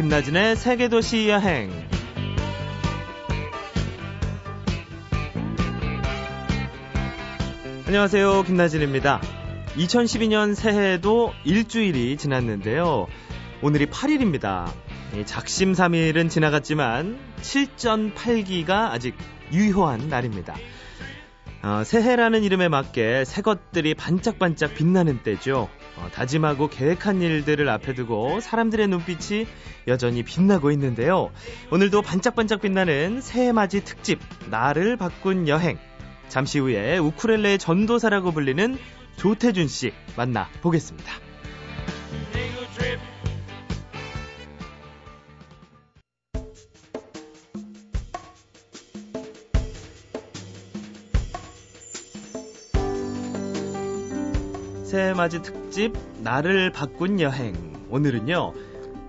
김나진의 세계도시 여행. 안녕하세요. 김나진입니다. 2012년 새해도 일주일이 지났는데요. 오늘이 8일입니다. 작심삼일은 지나갔지만 7전8기가 아직 유효한 날입니다. 어, 새해라는 이름에 맞게 새 것들이 반짝반짝 빛나는 때죠. 어, 다짐하고 계획한 일들을 앞에 두고 사람들의 눈빛이 여전히 빛나고 있는데요. 오늘도 반짝반짝 빛나는 새해 맞이 특집 나를 바꾼 여행. 잠시 후에 우쿠렐레 전도사라고 불리는 조태준 씨 만나 보겠습니다. 새해맞이 특집 나를 바꾼 여행 오늘은요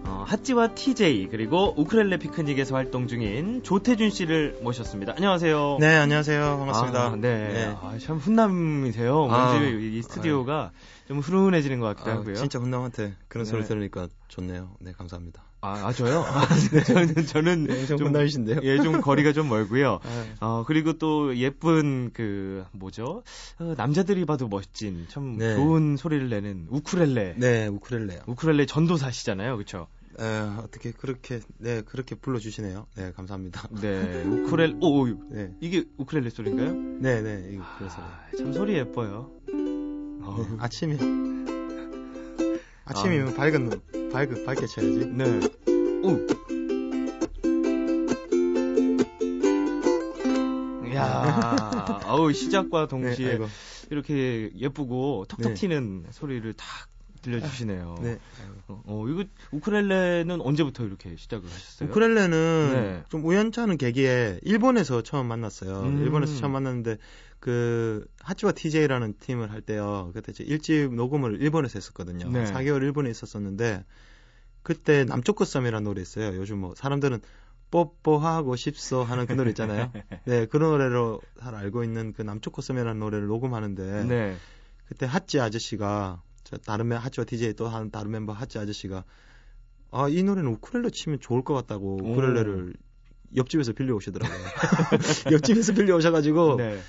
어, 핫지와 TJ 그리고 우크렐레 피크닉에서 활동 중인 조태준 씨를 모셨습니다. 안녕하세요. 네 안녕하세요 반갑습니다. 아, 네, 네. 아, 참 훈남이세요. 아, 이 스튜디오가 네. 좀 훈훈해지는 것 같기도 아, 하고요. 진짜 훈남한테 그런 소리 네. 들으니까 좋네요. 네 감사합니다. 아, 아 저요? 아, 네. 저는 저는 네, 좀 혼나이신데요. 예, 좀 거리가 좀 멀고요. 아. 어, 그리고 또 예쁜 그 뭐죠? 어, 남자들이 봐도 멋진 참 네. 좋은 소리를 내는 우쿠렐레. 네, 우쿠렐레요. 우쿠렐레 전도사시잖아요. 그렇죠? 에, 어떻게 그렇게 네, 그렇게 불러 주시네요. 네, 감사합니다. 네, 우쿠렐 오, 네. 이게 우쿠렐레 소리인가요? 네, 네. 이거 아, 참 소리 예뻐요. 네, 아침이 아침이면 아. 밝은 밝 밝게 쳐야지. 네. 오. 야, 아우 시작과 동시에 네, 이렇게 예쁘고 톡톡 네. 튀는 소리를 탁 들려주시네요. 네. 어, 어, 이거 우크렐레는 언제부터 이렇게 시작을 하셨어요? 우크렐레는 네. 좀 우연찮은 계기에 일본에서 처음 만났어요. 음. 일본에서 처음 만났는데 그 하치와 TJ라는 팀을 할 때요. 그때 제 일집 녹음을 일본에서 했었거든요. 네. 4개월 일본에 있었었는데 그때 남쪽 끝섬이라는 노래 있어요. 요즘 뭐 사람들은 뽀뽀하고 싶소 하는 그 노래 있잖아요. 네, 그 노래로 잘 알고 있는 그 남쪽 코스이라는 노래를 녹음하는데 네. 그때 핫지 아저씨가 저 다른 멤 하치와 DJ 또 하는 다른 멤버 하치 아저씨가 아 이 노래는 우쿨렐레 치면 좋을 것 같다고 우쿨렐레를 옆집에서 빌려 오시더라고요. 옆집에서 빌려 오셔 가지고 네.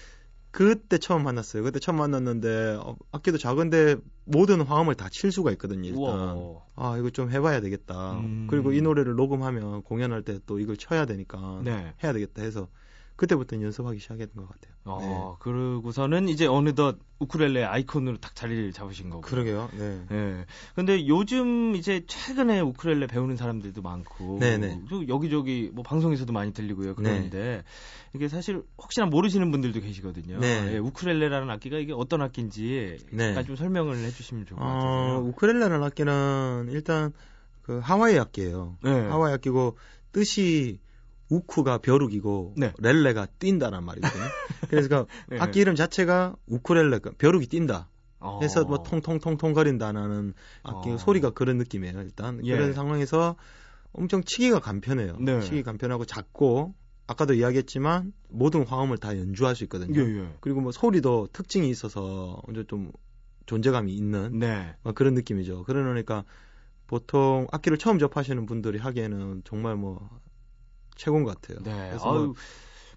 그때 처음 만났어요. 그때 처음 만났는데 어, 악기도 작은데 모든 화음을 다 칠 수가 있거든요. 일단 우와. 아 이거 좀 해봐야 되겠다. 음. 그리고 이 노래를 녹음하면 공연할 때 또 이걸 쳐야 되니까 네. 해야 되겠다 해서 그때부터 연습하기 시작했던 것 같아요. 어, 네. 그러고서는 이제 어느덧 우쿨렐레 아이콘으로 딱 자리를 잡으신 거고. 그러게요. 네. 네. 근데 요즘 이제 최근에 우쿨렐레 배우는 사람들도 많고. 네네. 여기저기 뭐 방송에서도 많이 들리고요. 그러는데 네. 이게 사실 혹시나 모르시는 분들도 계시거든요. 네. 네. 우쿨렐레라는 악기가 이게 어떤 악기인지 네. 약간 좀 설명을 해주시면 좋을 것 같아요. 어, 우쿨렐레라는 악기는 일단 그 하와이 악기예요. 네. 하와이 악기고 뜻이 우쿠가 벼룩이고 네. 렐레가 뛴다란 말이거든요. 그래서 그 네. 악기 이름 자체가 우쿠렐레 가 벼룩이 뛴다. 해서 뭐 어. 통통통통 거린다는 악기 어. 소리가 그런 느낌이에요. 일단 예. 그런 상황에서 엄청 치기가 간편해요. 네. 치기 간편하고 작고 아까도 이야기했지만 모든 화음을 다 연주할 수 있거든요. 예, 예. 그리고 뭐 소리도 특징이 있어서 좀 존재감이 있는 네. 그런 느낌이죠. 그러니까 보통 악기를 처음 접하시는 분들이 하기에는 정말 뭐 최고인 것 같아요. 네. 그래서 뭐 아유,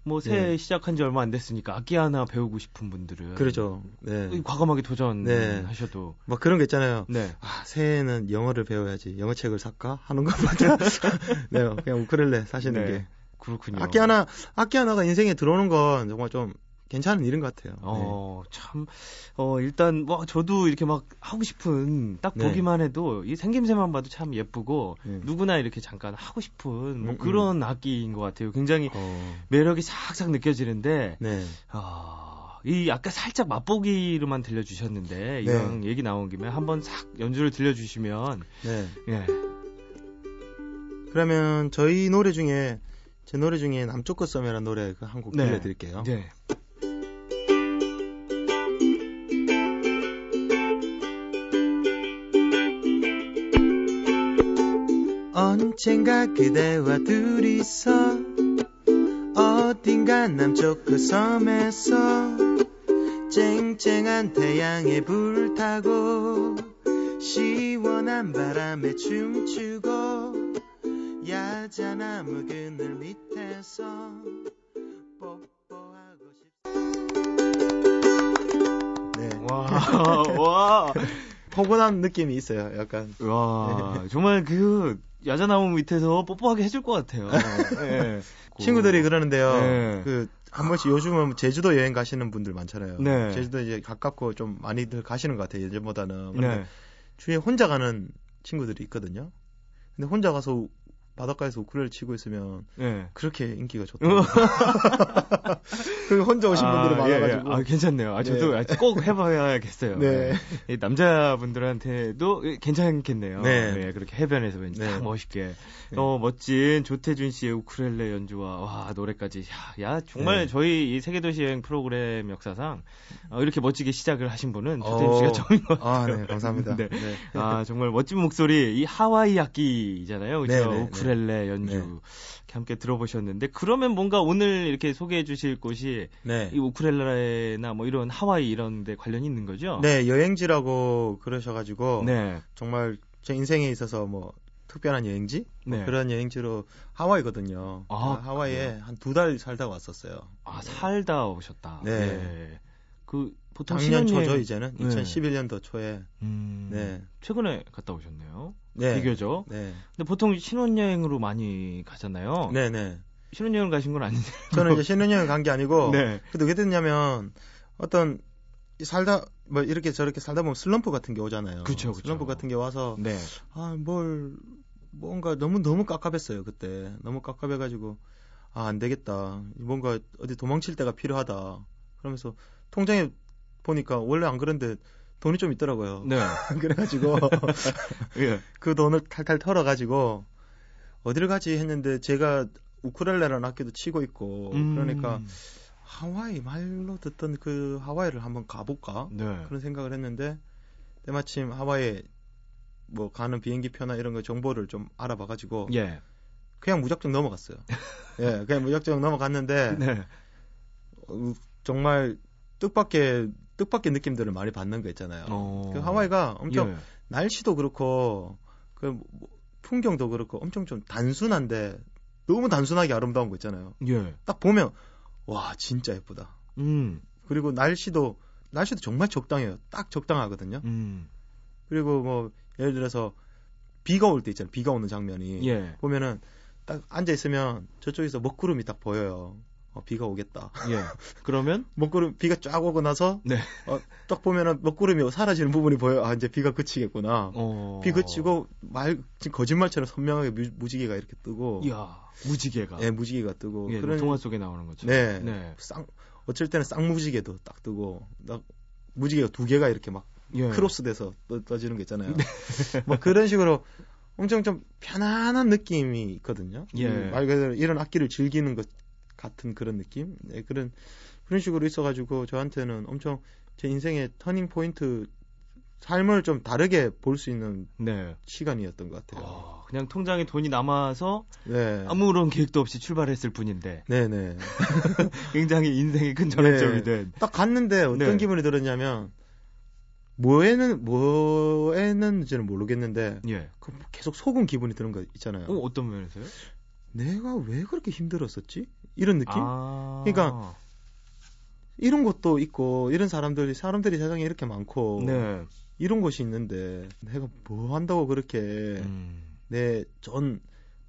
뭐, 새해 네. 시작한 지 얼마 안 됐으니까 악기 하나 배우고 싶은 분들은 그렇죠. 네. 과감하게 도전하셔도 네. 뭐 그런 게 있잖아요. 네. 아, 새해에는 영어를 배워야지. 영어 책을 살까 하는 것보다 네, 그냥 우크렐레 사시는 네. 게 그렇군요. 악기 하나 악기 하나가 인생에 들어오는 건 정말 좀 괜찮은 일인 것 같아요. 어, 네. 참, 어, 일단, 뭐, 저도 이렇게 막 하고 싶은, 딱 네. 보기만 해도, 이 생김새만 봐도 참 예쁘고, 네. 누구나 이렇게 잠깐 하고 싶은, 뭐 음, 음. 그런 음. 악기인 것 같아요. 굉장히 어. 매력이 싹싹 느껴지는데, 네. 아, 이 아까 살짝 맛보기로만 들려주셨는데, 네. 이런 얘기 나온 김에 한번 싹 연주를 들려주시면, 네. 예. 그러면 저희 노래 중에, 제 노래 중에 남쪽 끝섬이라는 노래 그 한곡 네. 들려드릴게요. 네. 언젠가 그대와 둘이서 어딘가 남쪽 그 섬에서 쨍쨍한 태양에 불타고 시원한 바람에 춤추고 야자나무 그늘 밑에서 뽀뽀하고 싶 네. 와, 와. 포근한 느낌이 있어요, 약간. 와, 정말 그 야자나무 밑에서 뽀뽀하게 해줄 것 같아요. 네. 친구들이 그러는데요. 네. 그, 한 번씩 요즘은 제주도 여행 가시는 분들 많잖아요. 네. 제주도 이제 가깝고 좀 많이들 가시는 것 같아요, 예전보다는. 근데 네. 주위에 혼자 가는 친구들이 있거든요. 근데 혼자 가서 바닷가에서 우쿨렐레 치고 있으면 네. 그렇게 인기가 좋다고. 그 혼자 오신 분들이 아, 예, 예. 많아가지고. 아, 괜찮네요. 아, 저도 네. 꼭 해봐야겠어요. 네. 이 남자분들한테도 괜찮겠네요. 네. 그렇게 해변에서 왠지 네. 딱 멋있게. 어, 멋진 조태준 씨의 우쿨렐레 연주와, 와, 노래까지. 야, 야 정말 네. 저희 이 세계도시 여행 프로그램 역사상 어, 이렇게 멋지게 시작을 하신 분은 조태준 씨가 어. 처음인 것 같아요. 아, 네, 감사합니다. 네. 네. 아, 정말 멋진 목소리. 이 하와이 악기잖아요. 그죠? 네, 네, 우쿨렐레 연주. 네. 이렇게 함께 들어보셨는데, 그러면 뭔가 오늘 이렇게 소개해 주실 곳이 네. 이 우쿨렐레나 뭐 이런 하와이 이런 데 관련이 있는 거죠? 네, 여행지라고 그러셔 가지고. 네. 정말 제 인생에 있어서 뭐 특별한 여행지? 뭐 네. 그런 여행지로 하와이거든요. 아, 하와이에 그래요? 한두 달 살다 왔었어요. 아, 살다 오셨다. 네. 그 보통 작년 신혼여행- 초죠, 이제는. 네. 2011년도 초에. 음, 네. 최근에 갔다 오셨네요. 네. 비교죠. 네. 근데 보통 신혼여행으로 많이 가잖아요. 네, 네. 신혼여행 가신 건 아닌데. 저는 이제 신혼여행 간 게 아니고. 네. 근데 왜 됐냐면 어떤 이 살다 뭐 이렇게 저렇게 살다 보면 슬럼프 같은 게 오잖아요. 그쵸, 그쵸. 슬럼프 같은 게 와서 네. 아뭘 뭔가 너무 너무 깝깝했어요 그때 너무 깝깝해가지고 아 안 되겠다 뭔가 어디 도망칠 때가 필요하다 그러면서 통장에 보니까 원래 안 그런데 돈이 좀 있더라고요. 네. 그래가지고 예. 그 돈을 탈탈 털어가지고 어디를 가지 했는데 제가 우쿨렐레라는 악기도 치고 있고 그러니까 음, 하와이 말로 듣던 그 하와이를 한번 가볼까 네. 그런 생각을 했는데 때마침 하와이에 뭐 가는 비행기 표나 이런 거 정보를 좀 알아봐가지고 예. 그냥 무작정 넘어갔어요. 예, 그냥 무작정 넘어갔는데 네. 어, 정말 뜻밖의 뜻밖의 느낌들을 많이 받는 거 있잖아요. 어. 그 하와이가 엄청 예. 날씨도 그렇고 그 뭐, 풍경도 그렇고 엄청 좀 단순한데 너무 단순하게 아름다운 거 있잖아요. 예. 딱 보면 와 진짜 예쁘다. 음. 그리고 날씨도 날씨도 정말 적당해요. 딱 적당하거든요. 음. 그리고 뭐 예를 들어서 비가 올 때 있잖아요. 비가 오는 장면이 예. 보면은 딱 앉아 있으면 저쪽에서 먹구름이 딱 보여요. 어, 비가 오겠다. 예. 그러면 먹구름 비가 쫙 오고 나서 네. 어, 딱 보면은 먹구름이 사라지는 부분이 보여. 아 이제 비가 그치겠구나. 어. 비 그치고 말 지금 거짓말처럼 선명하게 무, 무지개가 이렇게 뜨고 이야, 무지개가. 예 무지개가 뜨고 예, 그런 동화 속에 나오는 거죠. 네. 네. 쌍 어쩔 때는 쌍무지개도 딱 뜨고 딱 무지개가 두 개가 이렇게 막 예. 크로스돼서 떠, 떠지는 거 있잖아요. 뭐 그런 식으로 엄청 좀 편안한 느낌이 있거든요. 예. 음, 말 그대로 이런 악기를 즐기는 것 같은 그런 느낌. 네, 그런 그런 식으로 있어가지고 저한테는 엄청 제 인생의 터닝 포인트 삶을 좀 다르게 볼 수 있는 네. 시간이었던 것 같아요. 어, 그냥 통장에 돈이 남아서 네. 아무런 계획도 없이 출발했을 뿐인데 네네. 굉장히 인생의 큰 전환점이 네. 된. 딱 갔는데 어떤 네. 기분이 들었냐면 뭐에는 뭐에는지는 모르겠는데 예. 그 계속 속은 기분이 드는 거 있잖아요. 어, 어떤 면에서요? 내가 왜 그렇게 힘들었었지? 이런 느낌? 아. 그러니까 이런 것도 있고 이런 사람들이 사람들이 세상에 이렇게 많고 네. 이런 곳이 있는데 내가 뭐 한다고 그렇게 음. 내전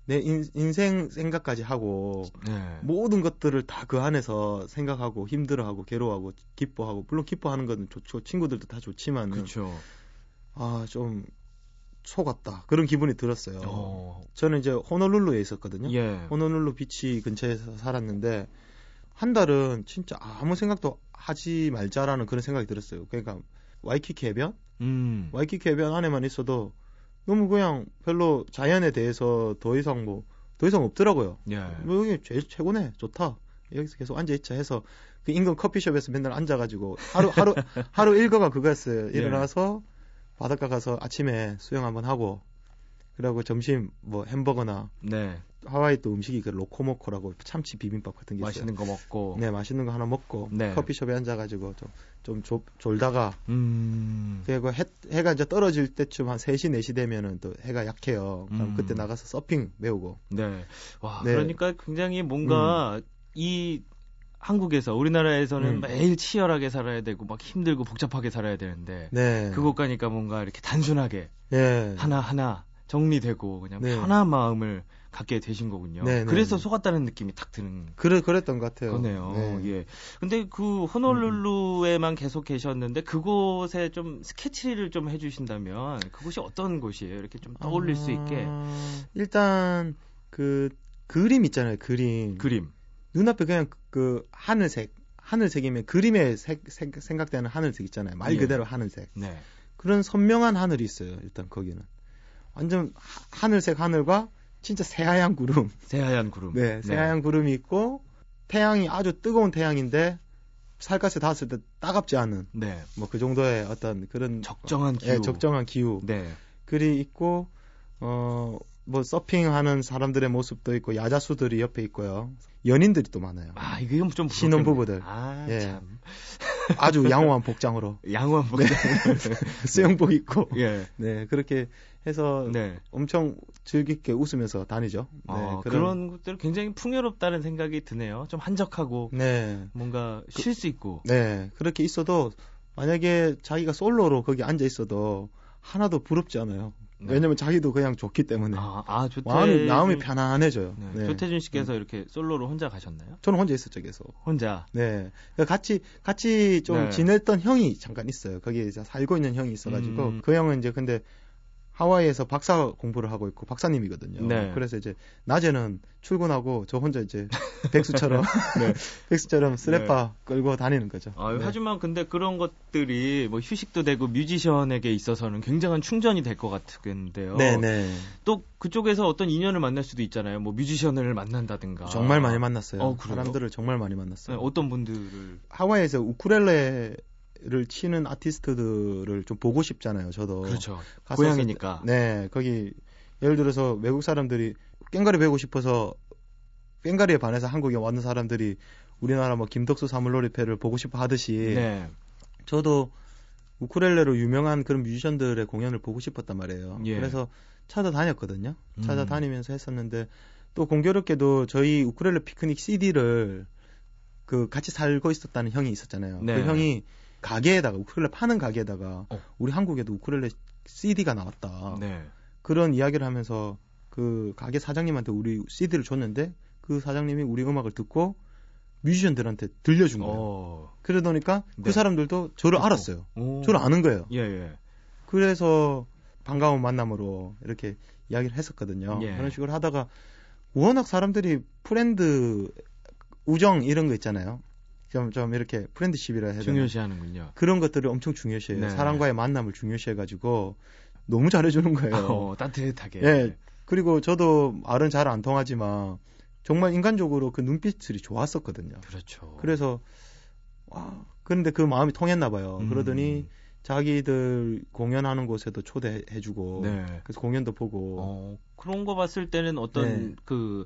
내 인 생 생각까지 하고 네. 모든 것들을 다 그 안에서 생각하고 힘들어하고 괴로워하고 기뻐하고 물론 기뻐하는 건 좋죠 친구들도 다 좋지만 그렇죠. 아좀 속았다 그런 기분이 들었어요. 어. 저는 이제 호놀룰루에 있었거든요. 예. 호놀룰루 비치 근처에서 살았는데 한 달은 진짜 아무 생각도 하지 말자라는 그런 생각이 들었어요. 그러니까 와이키키 해변, 음. 와이키키 해변 안에만 있어도 너무 그냥 별로 자연에 대해서 더 이상 뭐 더 이상 없더라고요. 예. 뭐 여기 제일 최고네, 좋다. 여기서 계속 앉아 있자 해서 그 인근 커피숍에서 맨날 앉아가지고 하루 하루 하루 일과가 그거였어요. 예. 일어나서 바닷가 가서 아침에 수영 한번 하고 그리고 점심 뭐 햄버거나 네. 하와이 또 음식이 그 로코모코라고 참치 비빔밥 같은 게 있어요. 맛있는 거 먹고. 네, 맛있는 거 하나 먹고 네. 커피숍에 앉아가지고 좀, 좀 졸다가 음. 그리고 해, 해가 이제 떨어질 때쯤 한 3시, 4시 되면은 또 해가 약해요. 그럼 음. 그때 나가서 서핑 배우고. 네. 와, 네. 그러니까 굉장히 뭔가 음. 이 한국에서 우리나라에서는 음. 매일 치열하게 살아야 되고 막 힘들고 복잡하게 살아야 되는데 네. 그곳 가니까 뭔가 이렇게 단순하게 네. 하나 하나 정리되고 그냥 네. 편한 마음을 갖게 되신 거군요. 네, 네 그래서 네. 속았다는 느낌이 탁 드는. 그래 그랬던 것 같아요. 그네요. 네. 예. 근데 그 호놀룰루에만 계속 계셨는데 그곳에 좀 스케치를 좀 해주신다면 그곳이 어떤 곳이에요? 이렇게 좀 떠올릴 아... 수 있게. 아, 일단 그 그림 있잖아요. 그림. 그림. 눈앞에 그냥 그 하늘색 하늘색이면 그림에 색, 색, 생각되는 하늘색 있잖아요. 말 예. 그대로 하늘색. 네. 그런 선명한 하늘이 있어요. 일단 거기는 완전 하늘색 하늘과 진짜 새하얀 구름. 새하얀 구름. 네, 네. 새하얀 네. 구름이 있고 태양이 아주 뜨거운 태양인데 살갗에 닿았을 때 따갑지 않은. 네. 뭐 그 정도의 어떤 그런 적정한 어, 기후. 네, 적정한 기후. 네. 글이 있고 어. 뭐 서핑하는 사람들의 모습도 있고 야자수들이 옆에 있고요. 연인들이 또 많아요. 아, 이게 좀 신혼 부부들. 아, 예. 참. 아주 양호한 복장으로. 양호한 복장. 네. 수영복 입고. 예. 네, 그렇게 해서 네. 엄청 즐겁게 웃으면서 다니죠. 네, 아, 그런, 그런 것들 굉장히 풍요롭다는 생각이 드네요. 좀 한적하고 네. 뭔가 그쉴수 있고. 네, 그렇게 있어도 만약에 자기가 솔로로 거기 앉아 있어도 하나도 부럽지 않아요. 네. 왜냐면 자기도 그냥 좋기 때문에 아, 아 조태... 마음이, 마음이 편안해져요. 네. 네. 조태준 씨께서 음. 이렇게 솔로로 혼자 가셨나요? 저는 혼자 있었죠 계속. 혼자. 네. 그러니까 같이 같이 좀 네. 지냈던 형이 잠깐 있어요. 거기에 살고 있는 형이 있어가지고 음. 그 형은 이제 근데 하와이에서 박사 공부를 하고 있고 박사님이거든요. 네. 그래서 이제 낮에는 출근하고 저 혼자 이제 백수처럼 네. 백수처럼 스레파 네. 끌고 다니는 거죠. 아, 네. 하지만 근데 그런 것들이 뭐 휴식도 되고 뮤지션에게 있어서는 굉장한 충전이 될 것 같은데요. 네네. 네. 또 그쪽에서 어떤 인연을 만날 수도 있잖아요. 뭐 뮤지션을 만난다든가. 정말 많이 만났어요. 어, 사람들을 정말 많이 만났어요. 네, 어떤 분들을 하와이에서 우쿨렐레 를 치는 아티스트들을 좀 보고 싶잖아요. 저도. 그렇죠. 고향이니까. 네, 거기 예를 들어서 외국 사람들이 꽹가리 배우고 싶어서 꽹가리에 반해서 한국에 왔는 사람들이 우리나라 뭐 김덕수 사물놀이패를 보고 싶어 하듯이 네. 저도 우쿠렐레로 유명한 그런 뮤지션들의 공연을 보고 싶었단 말이에요. 예. 그래서 찾아다녔거든요. 찾아다니면서 했었는데 또 공교롭게도 저희 우쿠렐레 피크닉 CD를 그 같이 살고 있었다는 형이 있었잖아요. 그 네. 그 형이 가게에다가 우쿨렐레 파는 가게에다가 어. 우리 한국에도 우쿨렐레 CD가 나왔다. 네. 그런 이야기를 하면서 그 가게 사장님한테 우리 CD를 줬는데 그 사장님이 우리 음악을 듣고 뮤지션들한테 들려준 거예요. 어. 그러더니까 그 네. 그 사람들도 저를 알았어요. 오. 저를 아는 거예요. 예, 예. 그래서 반가운 만남으로 이렇게 이야기를 했었거든요. 예. 그런 식으로 하다가 워낙 사람들이 friend 우정 이런 거 있잖아요. 좀, 좀 이렇게 friendship이라 해야 되나? 중요시하는군요. 그런 것들을 엄청 중요시해요. 네. 사람과의 만남을 중요시해가지고 너무 잘해주는 거예요. 어, 따뜻하게. 예. 그리고 저도 말은 잘 안 통하지만 정말 인간적으로 그 눈빛들이 좋았었거든요. 그렇죠. 그래서 와, 그런데 그 마음이 통했나 봐요. 음. 그러더니 자기들 공연하는 곳에도 초대해주고 네. 그래서 공연도 보고 어, 그런 거 봤을 때는 어떤 네. 그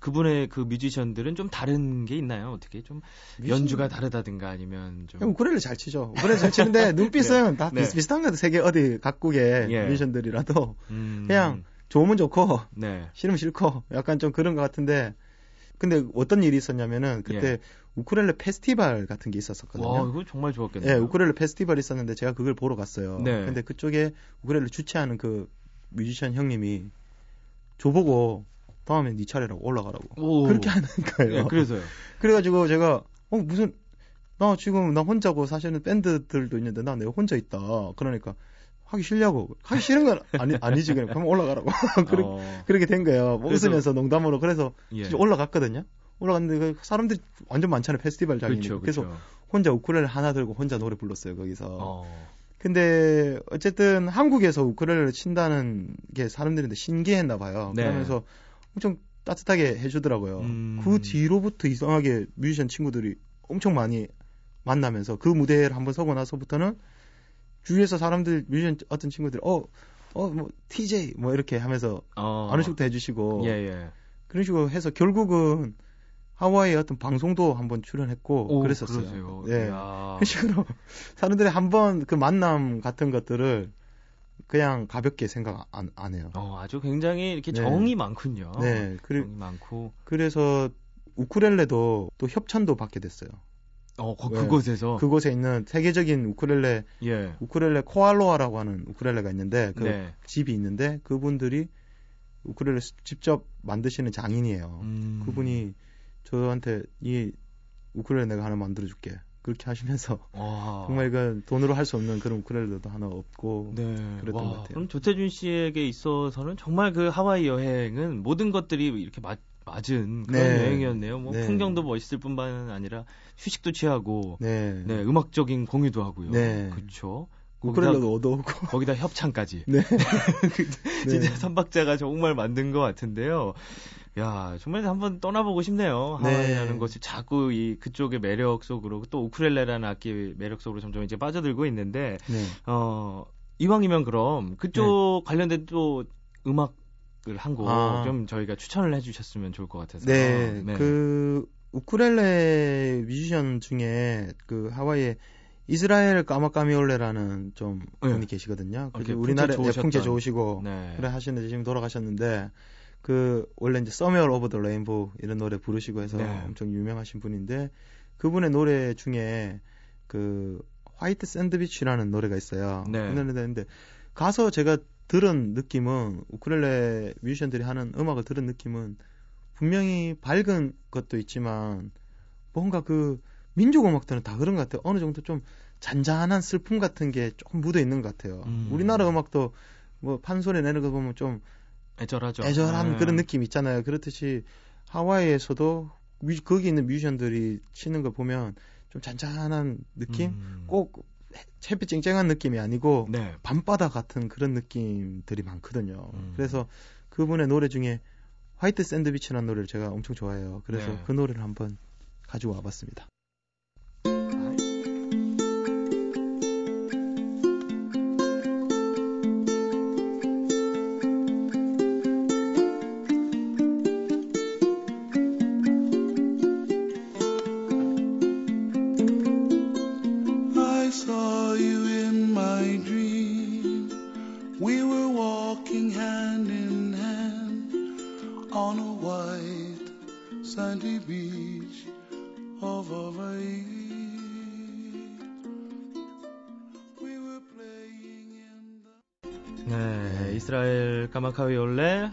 그분의 그 뮤지션들은 좀 다른 게 있나요? 어떻게 좀 뮤지션... 연주가 다르다든가 아니면 좀 우쿨렐레 잘 치죠. 우쿨렐레 잘 치는데 눈빛은 네. 다 네. 비슷한 것 같아요. 세계 어디 각국의 예. 뮤지션들이라도 음... 그냥 좋으면 좋고 네. 싫으면 싫고 약간 좀 그런 것 같은데 근데 어떤 일이 있었냐면은 그때 예. 우쿨렐레 페스티벌 같은 게 있었었거든요. 와, 이거 정말 좋았겠네요. 예, 우쿨렐레 페스티벌이 있었는데 제가 그걸 보러 갔어요. 네. 근데 그쪽에 우쿨렐레 주최하는 그 뮤지션 형님이 저보고 다음에 네 차례라고 올라가라고. 오. 그렇게 하는 거예요. 네, 그래서요. 그래가지고 제가 어 무슨 나 지금 나 혼자고 사실은 밴드들도 있는데 나 내가 혼자 있다. 그러니까 하기 싫냐고. 하기 싫은 건 아니 아니지 그냥 그럼 올라가라고. 그렇게, 어. 그렇게 된 거예요. 뭐 웃으면서 농담으로 그래서 예. 올라갔거든요. 올라갔는데 그 사람들이 완전 많잖아요 페스티벌 장이니까. 그래서 혼자 우쿨렐레 하나 들고 혼자 노래 불렀어요 거기서. 어. 근데 어쨌든 한국에서 우쿨렐레를 친다는 게 사람들한테 신기했나 봐요. 네. 그러면서 엄청 따뜻하게 해주더라고요. 음. 그 뒤로부터 이상하게 뮤지션 친구들이 엄청 많이 만나면서 그 무대를 한번 서고 나서부터는 주위에서 사람들 뮤지션 어떤 친구들이 어 어 뭐 TJ 뭐 이렇게 하면서 어. 어느 식도 해주시고 예, 예. 그런 식으로 해서 결국은 하와이 어떤 방송도 한번 출연했고 오, 그랬었어요. 그러세요. 네. 그런 식으로 사람들이 한번 그 만남 같은 것들을 그냥 가볍게 생각 안, 안 해요. 어, 아주 굉장히 이렇게 네. 정이 많군요. 네. 그리, 정이 많고. 그래서 우쿨렐레도 또 협찬도 받게 됐어요. 어, 그, 그곳에서 그곳에 있는 세계적인 우쿨렐레 예. 우쿨렐레 코알로아라고 하는 우쿨렐레가 있는데 그 네. 집이 있는데 그분들이 우쿨렐레 직접 만드시는 장인이에요. 음. 그분이 저한테 이 우쿨렐레 내가 하나 만들어 줄게. 그렇게 하시면서 와. 정말 그 돈으로 할 수 없는 그런 우쿨렐레도 하나 없고 네. 그랬던 와, 것 같아요. 그럼 조태준 씨에게 있어서는 정말 그 하와이 여행은 모든 것들이 이렇게 맞, 맞은 그런 네. 여행이었네요. 뭐 네. 풍경도 멋있을 뿐만 아니라 휴식도 취하고 네, 네 음악적인 공유도 하고요. 네. 그렇죠. 우크렐레도 얻어오고 거기다 협찬까지. 네. 진짜 삼박자가 정말 만든 것 같은데요. 야, 정말 한번 떠나보고 싶네요. 하와이라는 네. 것이 자꾸 이 그쪽의 매력 속으로 또 우크렐레라는 악기 매력 속으로 점점 이제 빠져들고 있는데 네. 어 이왕이면 그럼 그쪽 네. 관련된 또 음악을 한 곡좀 아. 저희가 추천을 해주셨으면 좋을 것 같아서. 네, 네. 그 우크렐레 뮤지션 중에 그 하와이에 이스라엘 카마카위올레라는 좀 네. 분이 계시거든요. 그 우리나라에 풍채 좋으시고 네. 그래 하시는데 지금 돌아가셨는데 그 원래 이제 Somewhere Over the Rainbow 이런 노래 부르시고 해서 네. 엄청 유명하신 분인데 그분의 노래 중에 그 White Sandy Beach라는 노래가 있어요. 네. 그 노래인데 가서 제가 들은 느낌은 우크렐레 뮤지션들이 하는 음악을 들은 느낌은 분명히 밝은 것도 있지만 뭔가 그 민족 음악들은 다 그런 것 같아요. 어느 정도 좀 잔잔한 슬픔 같은 게 조금 묻어 있는 것 같아요. 음. 우리나라 음악도 뭐 판소리 내는 거 보면 좀 애절하죠. 애절한 네. 그런 느낌 있잖아요. 그렇듯이 하와이에서도 뮤, 거기 있는 뮤지션들이 치는 걸 보면 좀 잔잔한 느낌? 음. 꼭 햇빛 쨍쨍한 느낌이 아니고 네. 밤바다 같은 그런 느낌들이 많거든요. 음. 그래서 그분의 노래 중에 화이트 샌드위치라는 노래를 제가 엄청 좋아해요. 그래서 네. 그 노래를 한번 가지고 와봤습니다. 카마카위올레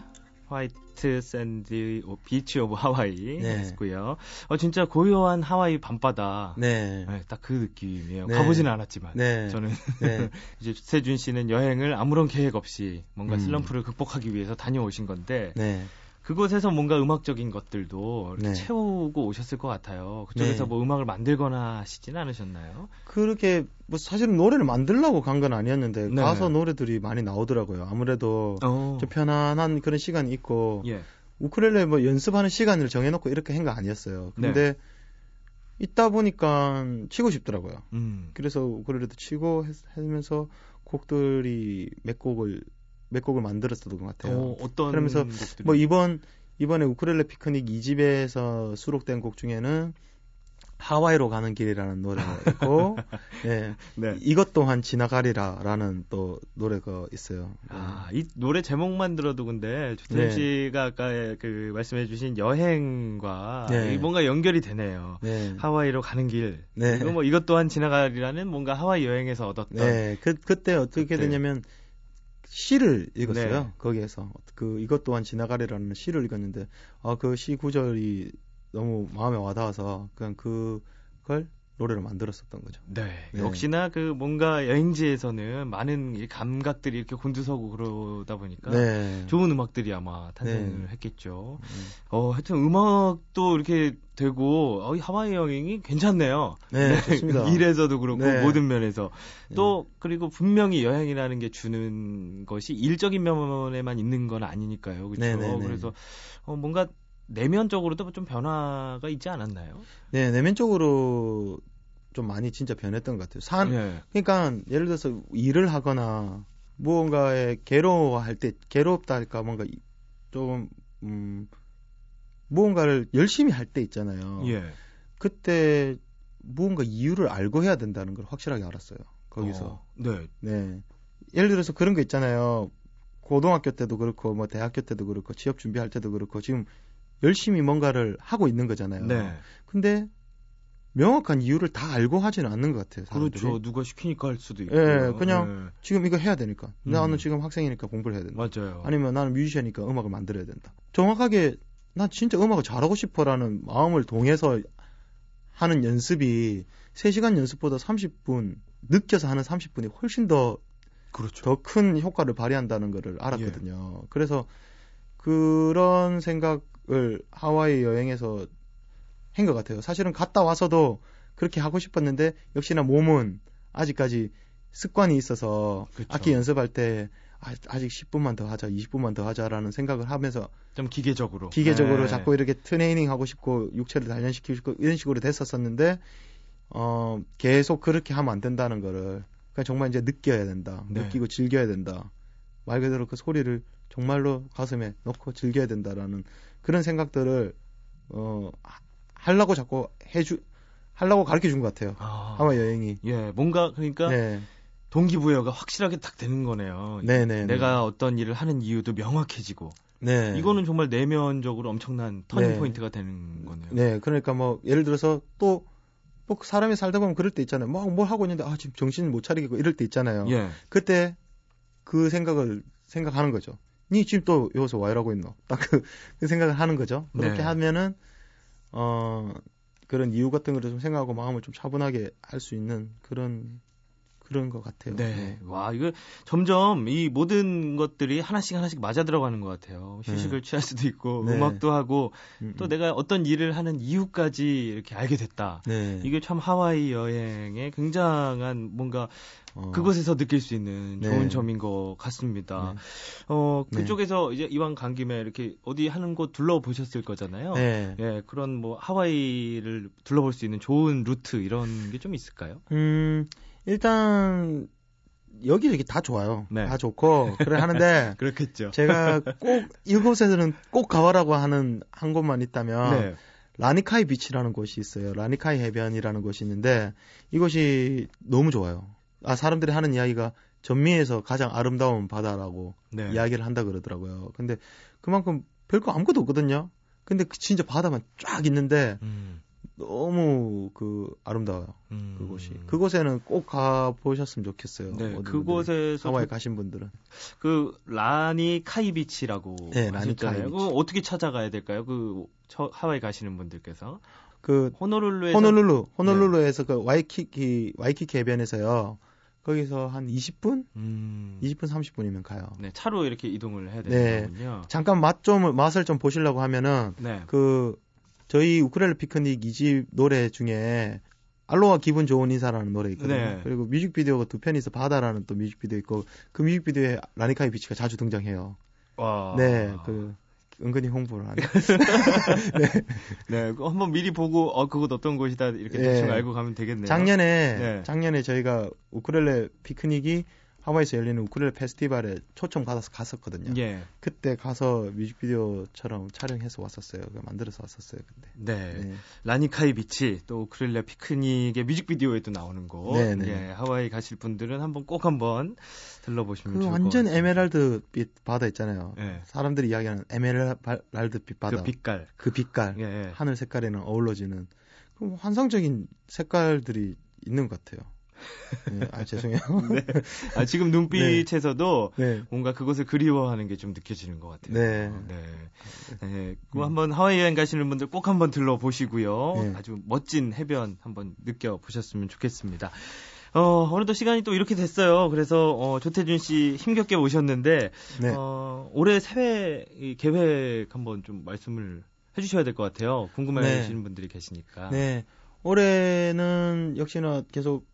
White Sandy Beach of Hawaii 네. 했고요. 어 진짜 고요한 하와이 밤바다. 네. 네 딱그 느낌이에요. 네. 가보지는 않았지만 네. 저는 네. 이제 세준 씨는 여행을 아무런 계획 없이 뭔가 음. 슬럼프를 극복하기 위해서 다녀오신 건데 네. 그곳에서 뭔가 음악적인 것들도 네. 채우고 오셨을 것 같아요. 그쪽에서 네. 뭐 음악을 만들거나 하시진 않으셨나요? 그렇게 뭐 사실은 노래를 만들려고 간 건 아니었는데 네. 가서 노래들이 많이 나오더라고요. 아무래도 어. 좀 편안한 그런 시간이 있고 예. 우크렐레 뭐 연습하는 시간을 정해놓고 이렇게 한 거 아니었어요. 근데 네. 있다 보니까 치고 싶더라고요. 음. 그래서 우크렐레도 치고 하면서 곡들이 몇 곡을 몇 곡을 만들었었던 것 같아요. 어, 어떤 그러면서 곡들이? 뭐 이번 이번에 우크렐레 피크닉 2집에서 수록된 곡 중에는 하와이로 가는 길이라는 노래가 있고, 예. 네. 이것 또한 지나가리라라는 또 노래가 있어요. 아, 이 노래 제목만 들어도 근데 주태 네. 씨가 아까 그 말씀해주신 여행과 네. 뭔가 연결이 되네요. 네. 하와이로 가는 길. 네. 그리고 뭐 이것 또한 지나가리라는 뭔가 하와이 여행에서 얻었던. 네. 그 그때 어떻게 그때. 되냐면 시를 읽었어요. 네. 거기에서 그 이것 또한 지나가리라는 시를 읽었는데 아 그 시 구절이 너무 마음에 와닿아서 그냥 그걸 노래를 만들었었던 거죠. 네. 네. 역시나 그 뭔가 여행지에서는 많은 감각들이 이렇게 곤두서고 그러다 보니까 네. 좋은 음악들이 아마 탄생을 네. 했겠죠. 네. 어, 하여튼 음악도 이렇게 되고 어, 하와이 여행이 괜찮네요. 네, 네. 좋습니다. 일에서도 그렇고 네. 모든 면에서 또 그리고 분명히 여행이라는 게 주는 것이 일적인 면에만 있는 건 아니니까요. 그렇죠. 그래서 어, 뭔가 내면적으로도 좀 변화가 있지 않았나요? 네, 내면적으로 좀 많이 진짜 변했던 것 같아요. 산, 네. 그러니까 예를 들어서 일을 하거나 무언가에 괴로워할 때 괴롭다 할까 뭔가 좀 음, 무언가를 열심히 할 때 있잖아요. 예. 그때 무언가 이유를 알고 해야 된다는 걸 확실하게 알았어요. 거기서. 어, 네. 네. 예를 들어서 그런 거 있잖아요. 고등학교 때도 그렇고 뭐 대학교 때도 그렇고 취업 준비할 때도 그렇고 지금 열심히 뭔가를 하고 있는 거잖아요. 네. 근데 명확한 이유를 다 알고 하지는 않는 것 같아요. 사람들이. 그렇죠. 누가 시키니까 할 수도 있고. 예, 그냥 네. 지금 이거 해야 되니까. 음. 나는 지금 학생이니까 공부를 해야 된다. 맞아요. 아니면 나는 뮤지션이니까 음악을 만들어야 된다. 정확하게 난 진짜 음악을 잘하고 싶어라는 마음을 동해서 하는 연습이 3시간 연습보다 30분 느껴서 하는 30분이 훨씬 더 그렇죠. 더 큰 효과를 발휘한다는 것을 알았거든요. 예. 그래서 그런 생각 을 하와이 여행에서 한 것 같아요. 사실은 갔다 와서도 그렇게 하고 싶었는데 역시나 몸은 아직까지 습관이 있어서 그렇죠. 악기 연습할 때 아, 아직 10분만 더 하자, 20분만 더 하자라는 생각을 하면서 좀 기계적으로 기계적으로 네. 자꾸 이렇게 트레이닝 하고 싶고 육체를 단련시키고 싶고 이런 식으로 됐었었는데 어 계속 그렇게 하면 안 된다는 거를 그러니까 정말 이제 느껴야 된다. 네. 느끼고 즐겨야 된다. 말 그대로 그 소리를 정말로 가슴에 넣고 즐겨야 된다라는 그런 생각들을 어 하려고 자꾸 해주 하려고 가르쳐 준 것 같아요. 아, 하와 여행이. 예, 뭔가 그러니까 네. 동기부여가 확실하게 딱 되는 거네요. 네네. 네, 네. 내가 어떤 일을 하는 이유도 명확해지고. 네. 이거는 정말 내면적으로 엄청난 터닝 네. 포인트가 되는 거네요. 네, 그러니까 뭐 예를 들어서 또 뭐 사람이 살다 보면 그럴 때 있잖아요. 막 뭘 하고 있는데 아 지금 정신 못 차리겠고 이럴 때 있잖아요. 예. 그때 그 생각을 생각하는 거죠. 니 지금 또 여기서 와 이러고 있노? 딱그 그 생각을 하는 거죠. 그렇게 네. 하면은 어 그런 이유 같은 거를 좀 생각하고 마음을 좀 차분하게 할 수 있는 그런 그런 것 같아요. 네. 네. 와, 이거 점점 이 모든 것들이 하나씩 하나씩 맞아 들어가는 것 같아요. 휴식을 네. 취할 수도 있고, 네. 음악도 하고, 음, 또 음. 내가 어떤 일을 하는 이유까지 이렇게 알게 됐다. 네. 이게 참 하와이 여행의 굉장한 뭔가 어. 그곳에서 느낄 수 있는 좋은 네. 점인 것 같습니다. 네. 어, 그쪽에서 이제 이왕 간 김에 이렇게 어디 하는 곳 둘러보셨을 거잖아요. 네. 예, 그런 뭐 하와이를 둘러볼 수 있는 좋은 루트 이런 게 좀 있을까요? 음, 일단 여기저기 다 좋아요. 네. 다 좋고 그래 하는데 그렇겠죠. 제가 꼭 이곳에서는 꼭 가봐라고 하는 한 곳만 있다면 네. 라니카이 비치라는 곳이 있어요. 라니카이 해변이라는 곳이 있는데 이곳이 너무 좋아요. 아 사람들이 하는 이야기가 전미에서 가장 아름다운 바다라고 네. 이야기를 한다 그러더라고요. 근데 그만큼 별거 아무것도 없거든요. 근데 그 진짜 바다만 쫙 있는데 음. 너무 그 아름다워요. 음. 그곳이. 그곳에는 꼭 가 보셨으면 좋겠어요. 네, 그곳에서 하와이 가신 분들은 그 라니 카이비치라고 네, 라니 카이비치. 그 어떻게 찾아가야 될까요? 그 하와이 가시는 분들께서 그 호놀룰루에서 호놀룰루 호놀룰루에서 네. 그 와이키키 와이키키 해변에서요. 거기서 한 20분? 음. 20분 30분이면 가요. 네, 차로 이렇게 이동을 해야 되는군요. 네. 잠깐 맛 좀 맛을 좀 보시려고 하면은 네. 그 저희 우크렐레 피크닉 이집 노래 중에 알로하 기분 좋은 인사라는 노래 있거든요. 네. 그리고 뮤직비디오가 두 편이서 바다라는 또 뮤직비디오 있고 그 뮤직비디오에 라니카이 비치가 자주 등장해요. 와. 네, 그 은근히 홍보를 하는. 네. 네, 한번 미리 보고 어 그곳 어떤 곳이다 이렇게 네. 대충 알고 가면 되겠네요. 작년에 네. 작년에 저희가 우크렐레 피크닉이 하와이에서 열리는 우쿨렐레 페스티벌에 초청 받아서 갔었거든요. 예. 그때 가서 뮤직비디오처럼 촬영해서 왔었어요. 만들어서 왔었어요. 근데. 네. 네. 라니카이 비치 또 우쿨렐레 피크닉의 뮤직비디오에도 나오는 곳. 네, 네. 예, 하와이 가실 분들은 한번 꼭 한번 들러보시면 그 좋을 완전 에메랄드빛 바다 있잖아요. 네. 사람들이 이야기하는 에메랄드빛 바다. 그 빛깔. 그 빛깔. 예, 예. 하늘 색깔에는 어우러지는 그 환상적인 색깔들이 있는 것 같아요. 네, 아 죄송해요. 네. 아 지금 눈빛에서도 네. 네. 뭔가 그것을 그리워하는 게 좀 느껴지는 것 같아요. 네. 네. 네. 그 한번 하와이 여행 가시는 분들 꼭 한번 들러 보시고요. 네. 아주 멋진 해변 한번 느껴 보셨으면 좋겠습니다. 어, 어느덧 시간이 또 이렇게 됐어요. 그래서, 어, 조태준 씨 힘겹게 오셨는데, 네. 어, 올해 새해 계획 한번 좀 말씀을 해주셔야 될 것 같아요. 궁금해하시는 네. 분들이 계시니까. 네. 올해는 역시나 계속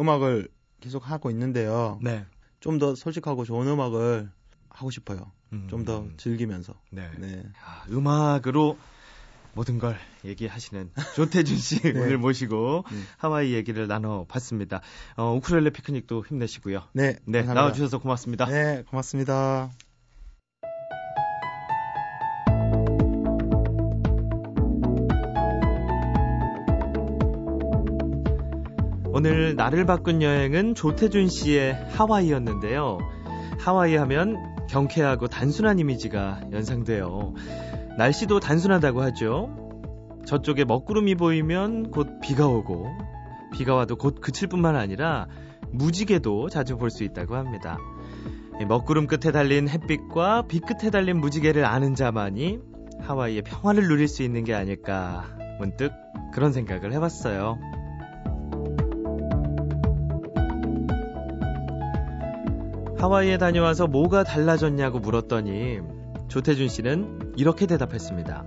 음악을 계속 하고 있는데요. 네. 좀 더 솔직하고 좋은 음악을 하고 싶어요. 음. 좀더 즐기면서. 네. 네. 야, 음악으로 모든 걸 얘기하시는 조태준 씨 네. 오늘 모시고 네. 하와이 얘기를 나눠봤습니다. 어, 우크렐레 피크닉도 힘내시고요. 네, 네 나와주셔서 고맙습니다. 네, 고맙습니다. 오늘 나를 바꾼 여행은 조태준 씨의 하와이였는데요. 하와이 하면 경쾌하고 단순한 이미지가 연상돼요. 날씨도 단순하다고 하죠. 저쪽에 먹구름이 보이면 곧 비가 오고 비가 와도 곧 그칠 뿐만 아니라 무지개도 자주 볼 수 있다고 합니다. 먹구름 끝에 달린 햇빛과 빛 끝에 달린 무지개를 아는 자만이 하와이의 평화를 누릴 수 있는 게 아닐까 문득 그런 생각을 해봤어요. 하와이에 다녀와서 뭐가 달라졌냐고 물었더니 조태준 씨는 이렇게 대답했습니다.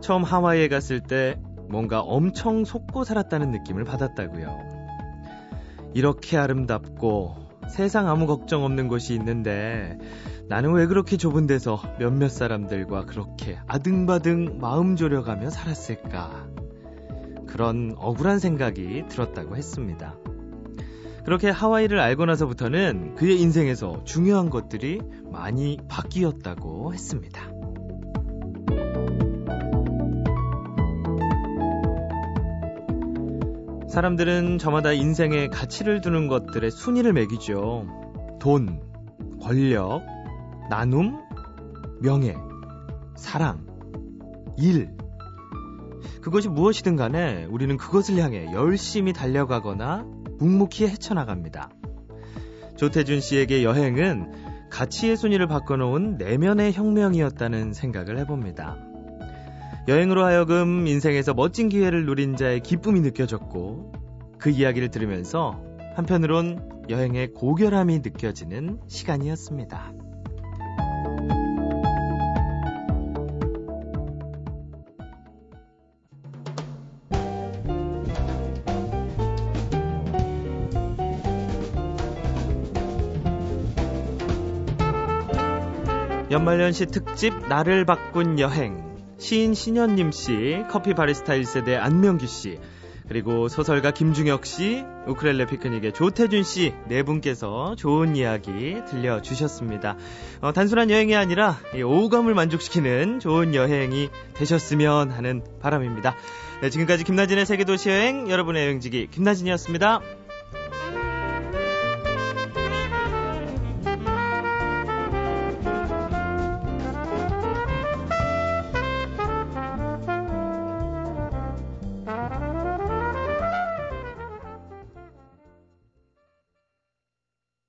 처음 하와이에 갔을 때 뭔가 엄청 속고 살았다는 느낌을 받았다고요. 이렇게 아름답고 세상 아무 걱정 없는 곳이 있는데 나는 왜 그렇게 좁은 데서 몇몇 사람들과 그렇게 아등바등 마음 졸여가며 살았을까? 그런 억울한 생각이 들었다고 했습니다. 그렇게 하와이를 알고 나서부터는 그의 인생에서 중요한 것들이 많이 바뀌었다고 했습니다. 사람들은 저마다 인생에 가치를 두는 것들의 순위를 매기죠. 돈, 권력, 나눔, 명예, 사랑, 일. 그것이 무엇이든 간에 우리는 그것을 향해 열심히 달려가거나 묵묵히 헤쳐나갑니다. 조태준 씨에게 여행은 가치의 순위를 바꿔놓은 내면의 혁명이었다는 생각을 해봅니다. 여행으로 하여금 인생에서 멋진 기회를 누린 자의 기쁨이 느껴졌고 그 이야기를 들으면서 한편으론 여행의 고결함이 느껴지는 시간이었습니다. 연말연시 특집 나를 바꾼 여행 시인 신현님 씨, 커피 바리스타 1세대 안명규 씨, 그리고 소설가 김중혁 씨, 우크렐레 피크닉의 조태준 씨 네 분께서 좋은 이야기 들려주셨습니다. 어, 단순한 여행이 아니라 오감을 만족시키는 좋은 여행이 되셨으면 하는 바람입니다. 네, 지금까지 김나진의 세계도시 여행 여러분의 여행지기 김나진이었습니다.